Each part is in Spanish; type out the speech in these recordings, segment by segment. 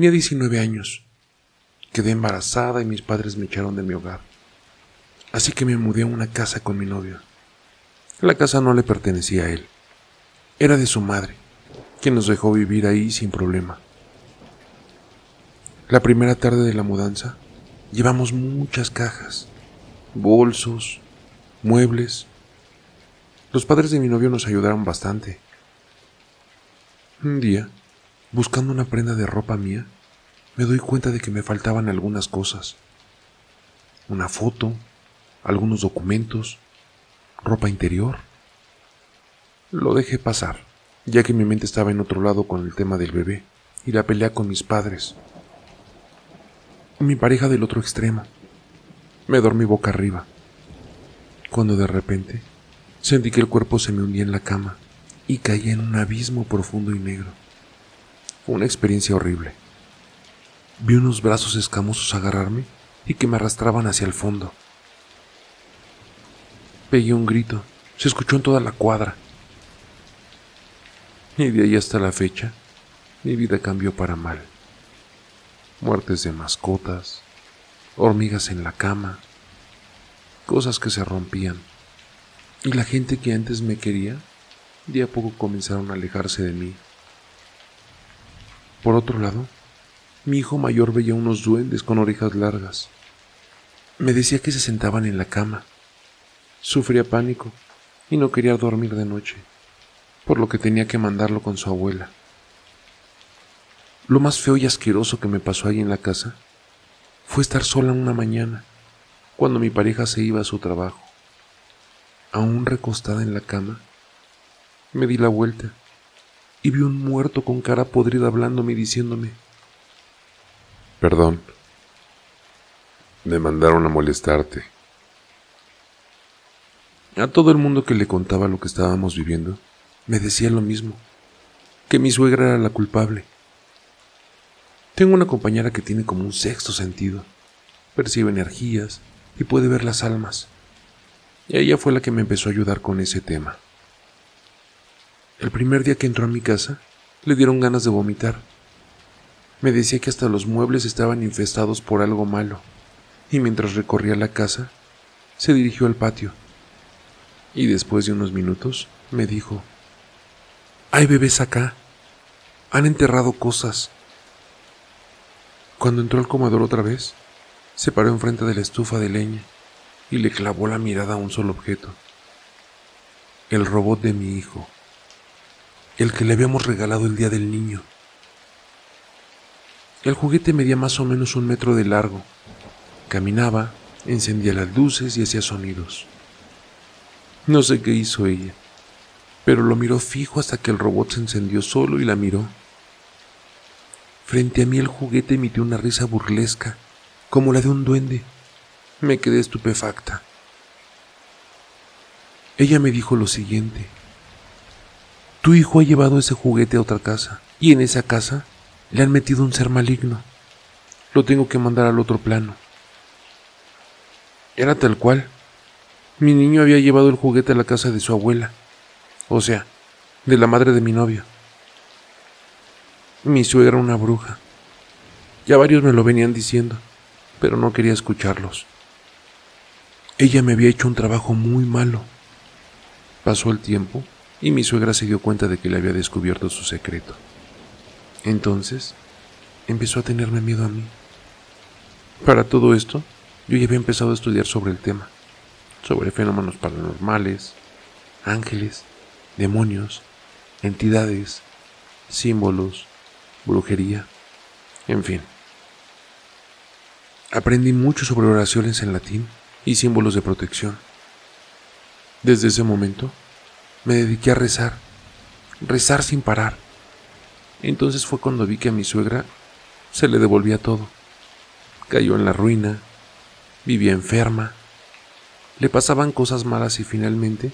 Tenía 19 años. Quedé embarazada y mis padres me echaron de mi hogar. Así que me mudé a una casa con mi novio. La casa no le pertenecía a él. Era de su madre, quien nos dejó vivir ahí sin problema. La primera tarde de la mudanza, llevamos muchas cajas, bolsos, muebles. Los padres de mi novio nos ayudaron bastante. Un día, buscando una prenda de ropa mía, me doy cuenta de que me faltaban algunas cosas. Una foto, algunos documentos, ropa interior. Lo dejé pasar, ya que mi mente estaba en otro lado con el tema del bebé y la pelea con mis padres mi pareja del otro extremo. Me dormí boca arriba, cuando de repente sentí que el cuerpo se me hundía en la cama y caía en un abismo profundo y negro. Una experiencia horrible. Vi unos brazos escamosos agarrarme y que me arrastraban hacia el fondo. Pegué un grito, se escuchó en toda la cuadra. Y de ahí hasta la fecha, mi vida cambió para mal muertes de mascotas, hormigas en la cama, cosas que se rompían. Y la gente que antes me quería, de a poco comenzaron a alejarse de mí. Por otro lado, mi hijo mayor veía unos duendes con orejas largas. Me decía que se sentaban en la cama. Sufría pánico y no quería dormir de noche, por lo que tenía que mandarlo con su abuela. Lo más feo y asqueroso que me pasó ahí en la casa fue estar sola una mañana, cuando mi pareja se iba a su trabajo. Aún recostada en la cama, me di la vuelta y vi un muerto con cara podrida hablándome y diciéndome, Perdón, me mandaron a molestarte. A todo el mundo que le contaba lo que estábamos viviendo, me decía lo mismo, que mi suegra era la culpable tengo una compañera que tiene como un sexto sentido. Percibe energías y puede ver las almas. Y ella fue la que me empezó a ayudar con ese tema. El primer día que entró a mi casa, le dieron ganas de vomitar. Me decía que hasta los muebles estaban infestados por algo malo, y mientras recorría la casa, se dirigió al patio. Y después de unos minutos, me dijo, Hay bebés acá. Han enterrado cosas. Cuando entró al comedor otra vez, se paró enfrente de la estufa de leña y le clavó la mirada a un solo objeto. El robot de mi hijo, el que le habíamos regalado el día del niño. El juguete medía más o menos un metro de largo. Caminaba, encendía las luces y hacía sonidos. No sé qué hizo ella, pero lo miró fijo hasta que el robot se encendió solo y la miró. Frente a mí el juguete emitió una risa burlesca, como la de un duende. Me quedé estupefacta. Ella me dijo lo siguiente. Tu hijo ha llevado ese juguete a otra casa, y en esa casa le han metido un ser maligno. Lo tengo que mandar al otro plano. Era tal cual. Mi niño había llevado el juguete a la casa de su abuela, o sea, de la madre de mi novio. Mi suegra una bruja. Ya varios me lo venían diciendo, pero no quería escucharlos. Ella me había hecho un trabajo muy malo. Pasó el tiempo y mi suegra se dio cuenta de que le había descubierto su secreto. Entonces, empezó a tenerme miedo a mí. Para todo esto, yo ya había empezado a estudiar sobre el tema, sobre fenómenos paranormales, ángeles, demonios, entidades, símbolos, brujería, en fin. Aprendí mucho sobre oraciones en latín y símbolos de protección. Desde ese momento me dediqué a rezar, rezar sin parar. Entonces fue cuando vi que a mi suegra se le devolvía todo. Cayó en la ruina, vivía enferma, le pasaban cosas malas y finalmente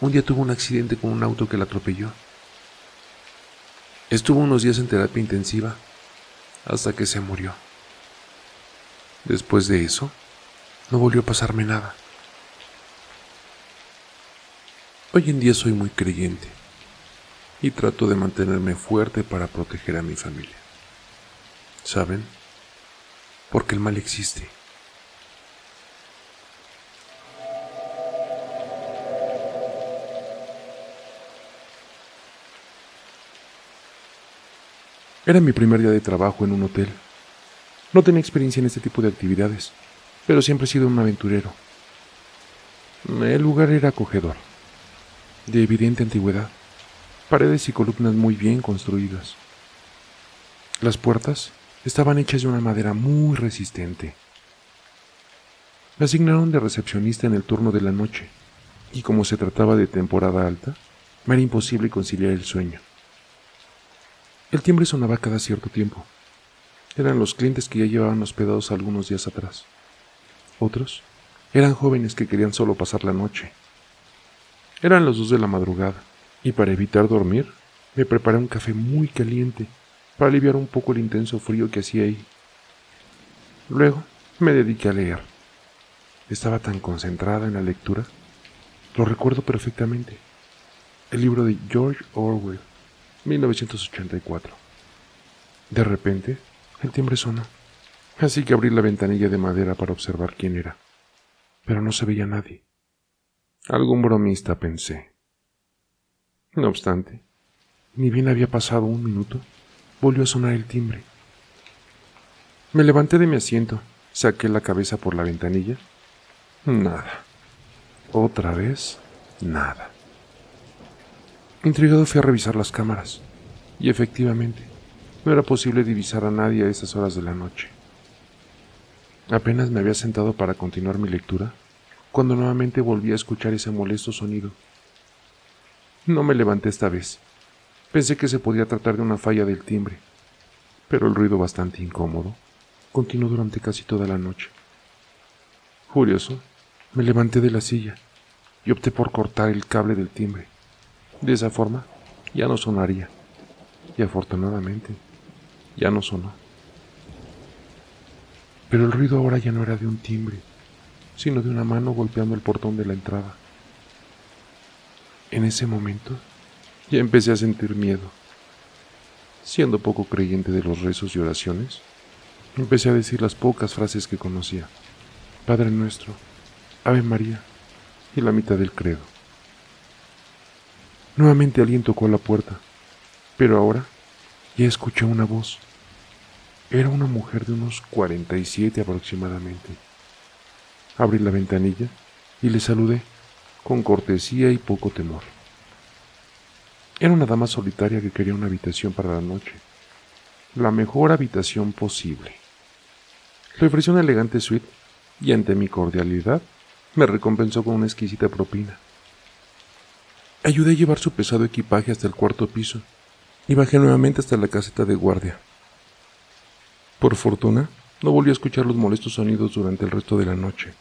un día tuvo un accidente con un auto que la atropelló. Estuvo unos días en terapia intensiva hasta que se murió. Después de eso, no volvió a pasarme nada. Hoy en día soy muy creyente y trato de mantenerme fuerte para proteger a mi familia. ¿Saben? Porque el mal existe. Era mi primer día de trabajo en un hotel. No tenía experiencia en este tipo de actividades, pero siempre he sido un aventurero. El lugar era acogedor, de evidente antigüedad, paredes y columnas muy bien construidas. Las puertas estaban hechas de una madera muy resistente. Me asignaron de recepcionista en el turno de la noche, y como se trataba de temporada alta, me era imposible conciliar el sueño. El timbre sonaba cada cierto tiempo. Eran los clientes que ya llevaban hospedados algunos días atrás. Otros eran jóvenes que querían solo pasar la noche. Eran las dos de la madrugada, y para evitar dormir, me preparé un café muy caliente para aliviar un poco el intenso frío que hacía ahí. Luego me dediqué a leer. Estaba tan concentrada en la lectura. Lo recuerdo perfectamente. El libro de George Orwell 1984. De repente, el timbre sonó, así que abrí la ventanilla de madera para observar quién era. Pero no se veía nadie. Algún bromista pensé. No obstante, ni bien había pasado un minuto, volvió a sonar el timbre. Me levanté de mi asiento, saqué la cabeza por la ventanilla. Nada. Otra vez, nada. Intrigado fui a revisar las cámaras, y efectivamente, no era posible divisar a nadie a esas horas de la noche. Apenas me había sentado para continuar mi lectura, cuando nuevamente volví a escuchar ese molesto sonido. No me levanté esta vez. Pensé que se podía tratar de una falla del timbre, pero el ruido bastante incómodo continuó durante casi toda la noche. Furioso, me levanté de la silla y opté por cortar el cable del timbre. De esa forma, ya no sonaría. Y afortunadamente, ya no sonó. Pero el ruido ahora ya no era de un timbre, sino de una mano golpeando el portón de la entrada. En ese momento, ya empecé a sentir miedo. Siendo poco creyente de los rezos y oraciones, empecé a decir las pocas frases que conocía. Padre nuestro, Ave María y la mitad del credo. Nuevamente alguien tocó la puerta, pero ahora ya escuché una voz. Era una mujer de unos 47 aproximadamente. Abrí la ventanilla y le saludé con cortesía y poco temor. Era una dama solitaria que quería una habitación para la noche, la mejor habitación posible. Le ofreció una elegante suite y ante mi cordialidad me recompensó con una exquisita propina. Ayudé a llevar su pesado equipaje hasta el cuarto piso y bajé nuevamente hasta la caseta de guardia. Por fortuna, no volví a escuchar los molestos sonidos durante el resto de la noche.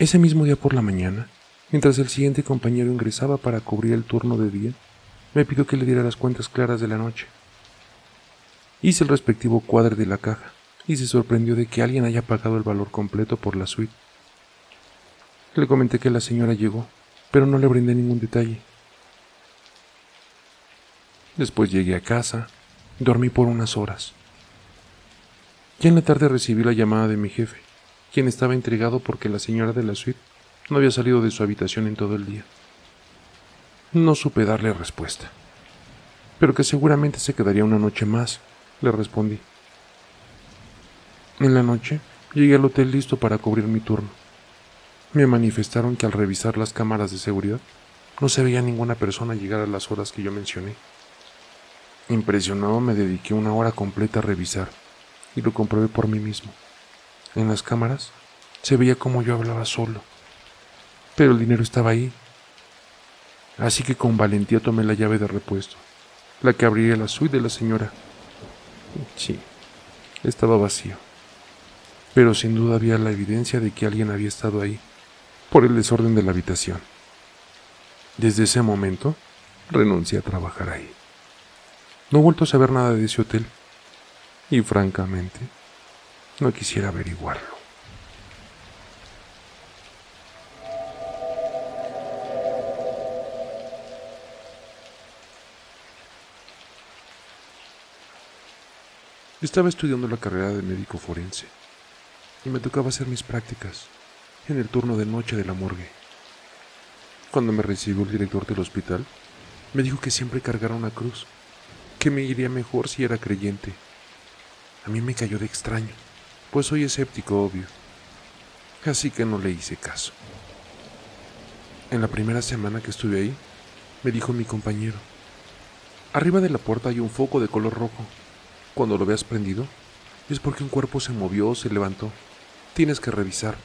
Ese mismo día por la mañana, mientras el siguiente compañero ingresaba para cubrir el turno de día, me pidió que le diera las cuentas claras de la noche. Hice el respectivo cuadre de la caja y se sorprendió de que alguien haya pagado el valor completo por la suite. Le comenté que la señora llegó pero no le brindé ningún detalle. Después llegué a casa, dormí por unas horas. Ya en la tarde recibí la llamada de mi jefe, quien estaba intrigado porque la señora de la suite no había salido de su habitación en todo el día. No supe darle respuesta, pero que seguramente se quedaría una noche más, le respondí. En la noche llegué al hotel listo para cubrir mi turno. Me manifestaron que al revisar las cámaras de seguridad no se veía ninguna persona llegar a las horas que yo mencioné. Impresionado me dediqué una hora completa a revisar y lo comprobé por mí mismo. En las cámaras se veía como yo hablaba solo, pero el dinero estaba ahí. Así que con valentía tomé la llave de repuesto, la que abriría la suite de la señora. Sí, estaba vacío, pero sin duda había la evidencia de que alguien había estado ahí por el desorden de la habitación. Desde ese momento, renuncié a trabajar ahí. No he vuelto a saber nada de ese hotel y francamente, no quisiera averiguarlo. Estaba estudiando la carrera de médico forense y me tocaba hacer mis prácticas en el turno de noche de la morgue. Cuando me recibió el director del hospital, me dijo que siempre cargara una cruz, que me iría mejor si era creyente. A mí me cayó de extraño, pues soy escéptico, obvio. Así que no le hice caso. En la primera semana que estuve ahí, me dijo mi compañero, arriba de la puerta hay un foco de color rojo. Cuando lo veas prendido, es porque un cuerpo se movió o se levantó. Tienes que revisar.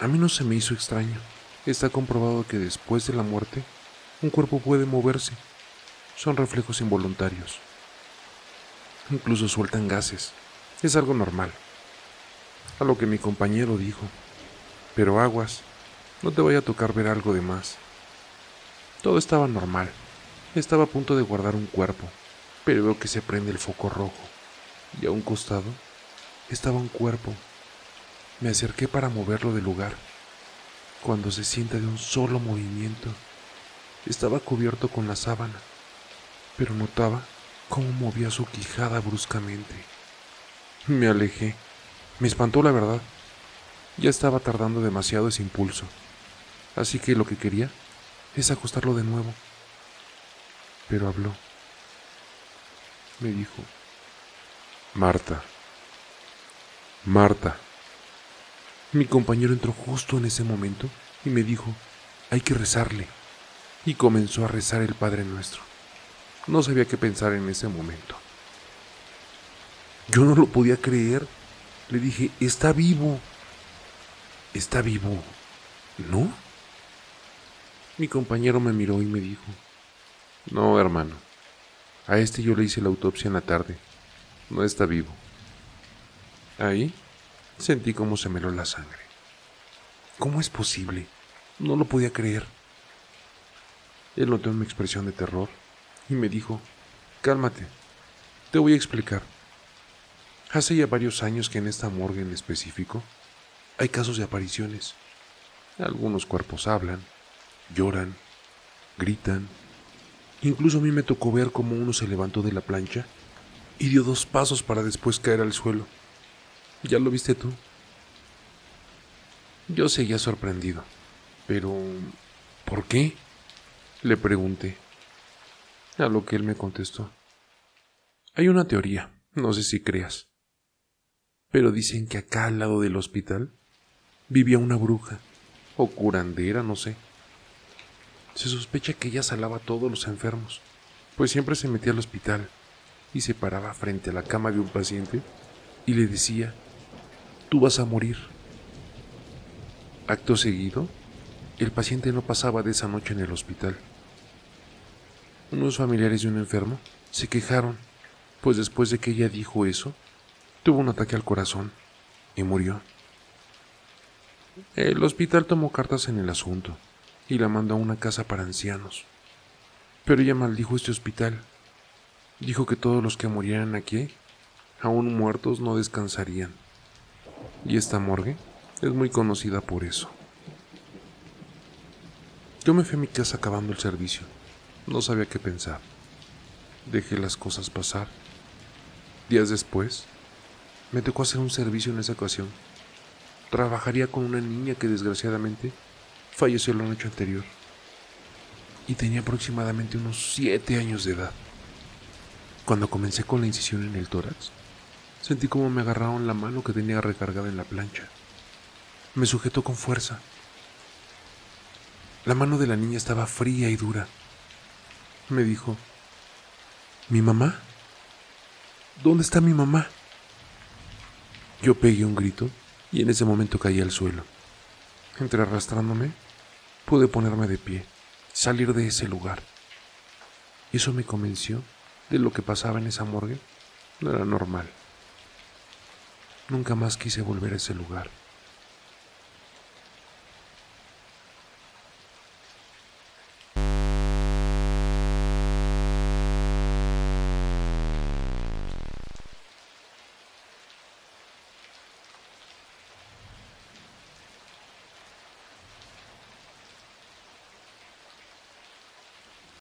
A mí no se me hizo extraño. Está comprobado que después de la muerte, un cuerpo puede moverse. Son reflejos involuntarios. Incluso sueltan gases. Es algo normal. A lo que mi compañero dijo. Pero aguas, no te vaya a tocar ver algo de más. Todo estaba normal. Estaba a punto de guardar un cuerpo, pero veo que se prende el foco rojo. Y a un costado estaba un cuerpo. Me acerqué para moverlo del lugar. Cuando se sienta de un solo movimiento, estaba cubierto con la sábana, pero notaba cómo movía su quijada bruscamente. Me alejé. Me espantó la verdad. Ya estaba tardando demasiado ese impulso. Así que lo que quería es acostarlo de nuevo. Pero habló. Me dijo, Marta. Marta. Mi compañero entró justo en ese momento y me dijo, hay que rezarle. Y comenzó a rezar el Padre Nuestro. No sabía qué pensar en ese momento. Yo no lo podía creer. Le dije, está vivo. Está vivo. ¿No? Mi compañero me miró y me dijo, no, hermano. A este yo le hice la autopsia en la tarde. No está vivo. Ahí sentí cómo se me la sangre. ¿Cómo es posible? No lo podía creer. Él notó mi expresión de terror y me dijo, cálmate, te voy a explicar. Hace ya varios años que en esta morgue en específico hay casos de apariciones. Algunos cuerpos hablan, lloran, gritan. Incluso a mí me tocó ver cómo uno se levantó de la plancha y dio dos pasos para después caer al suelo. ¿Ya lo viste tú? Yo seguía sorprendido. Pero... ¿Por qué? Le pregunté. A lo que él me contestó. Hay una teoría, no sé si creas. Pero dicen que acá al lado del hospital vivía una bruja, o curandera, no sé. Se sospecha que ella salaba a todos los enfermos, pues siempre se metía al hospital y se paraba frente a la cama de un paciente y le decía, tú vas a morir. Acto seguido, el paciente no pasaba de esa noche en el hospital. Unos familiares de un enfermo se quejaron, pues después de que ella dijo eso, tuvo un ataque al corazón y murió. El hospital tomó cartas en el asunto y la mandó a una casa para ancianos. Pero ella maldijo este hospital. Dijo que todos los que murieran aquí, aún muertos, no descansarían. Y esta morgue es muy conocida por eso. Yo me fui a mi casa acabando el servicio. No sabía qué pensar. Dejé las cosas pasar. Días después, me tocó hacer un servicio en esa ocasión. Trabajaría con una niña que desgraciadamente falleció la noche anterior. Y tenía aproximadamente unos siete años de edad. Cuando comencé con la incisión en el tórax, sentí como me agarraron la mano que tenía recargada en la plancha. Me sujetó con fuerza. La mano de la niña estaba fría y dura me dijo, ¿mi mamá? ¿Dónde está mi mamá? Yo pegué un grito y en ese momento caí al suelo. Entre arrastrándome, pude ponerme de pie, salir de ese lugar. Eso me convenció de lo que pasaba en esa morgue no era normal. Nunca más quise volver a ese lugar.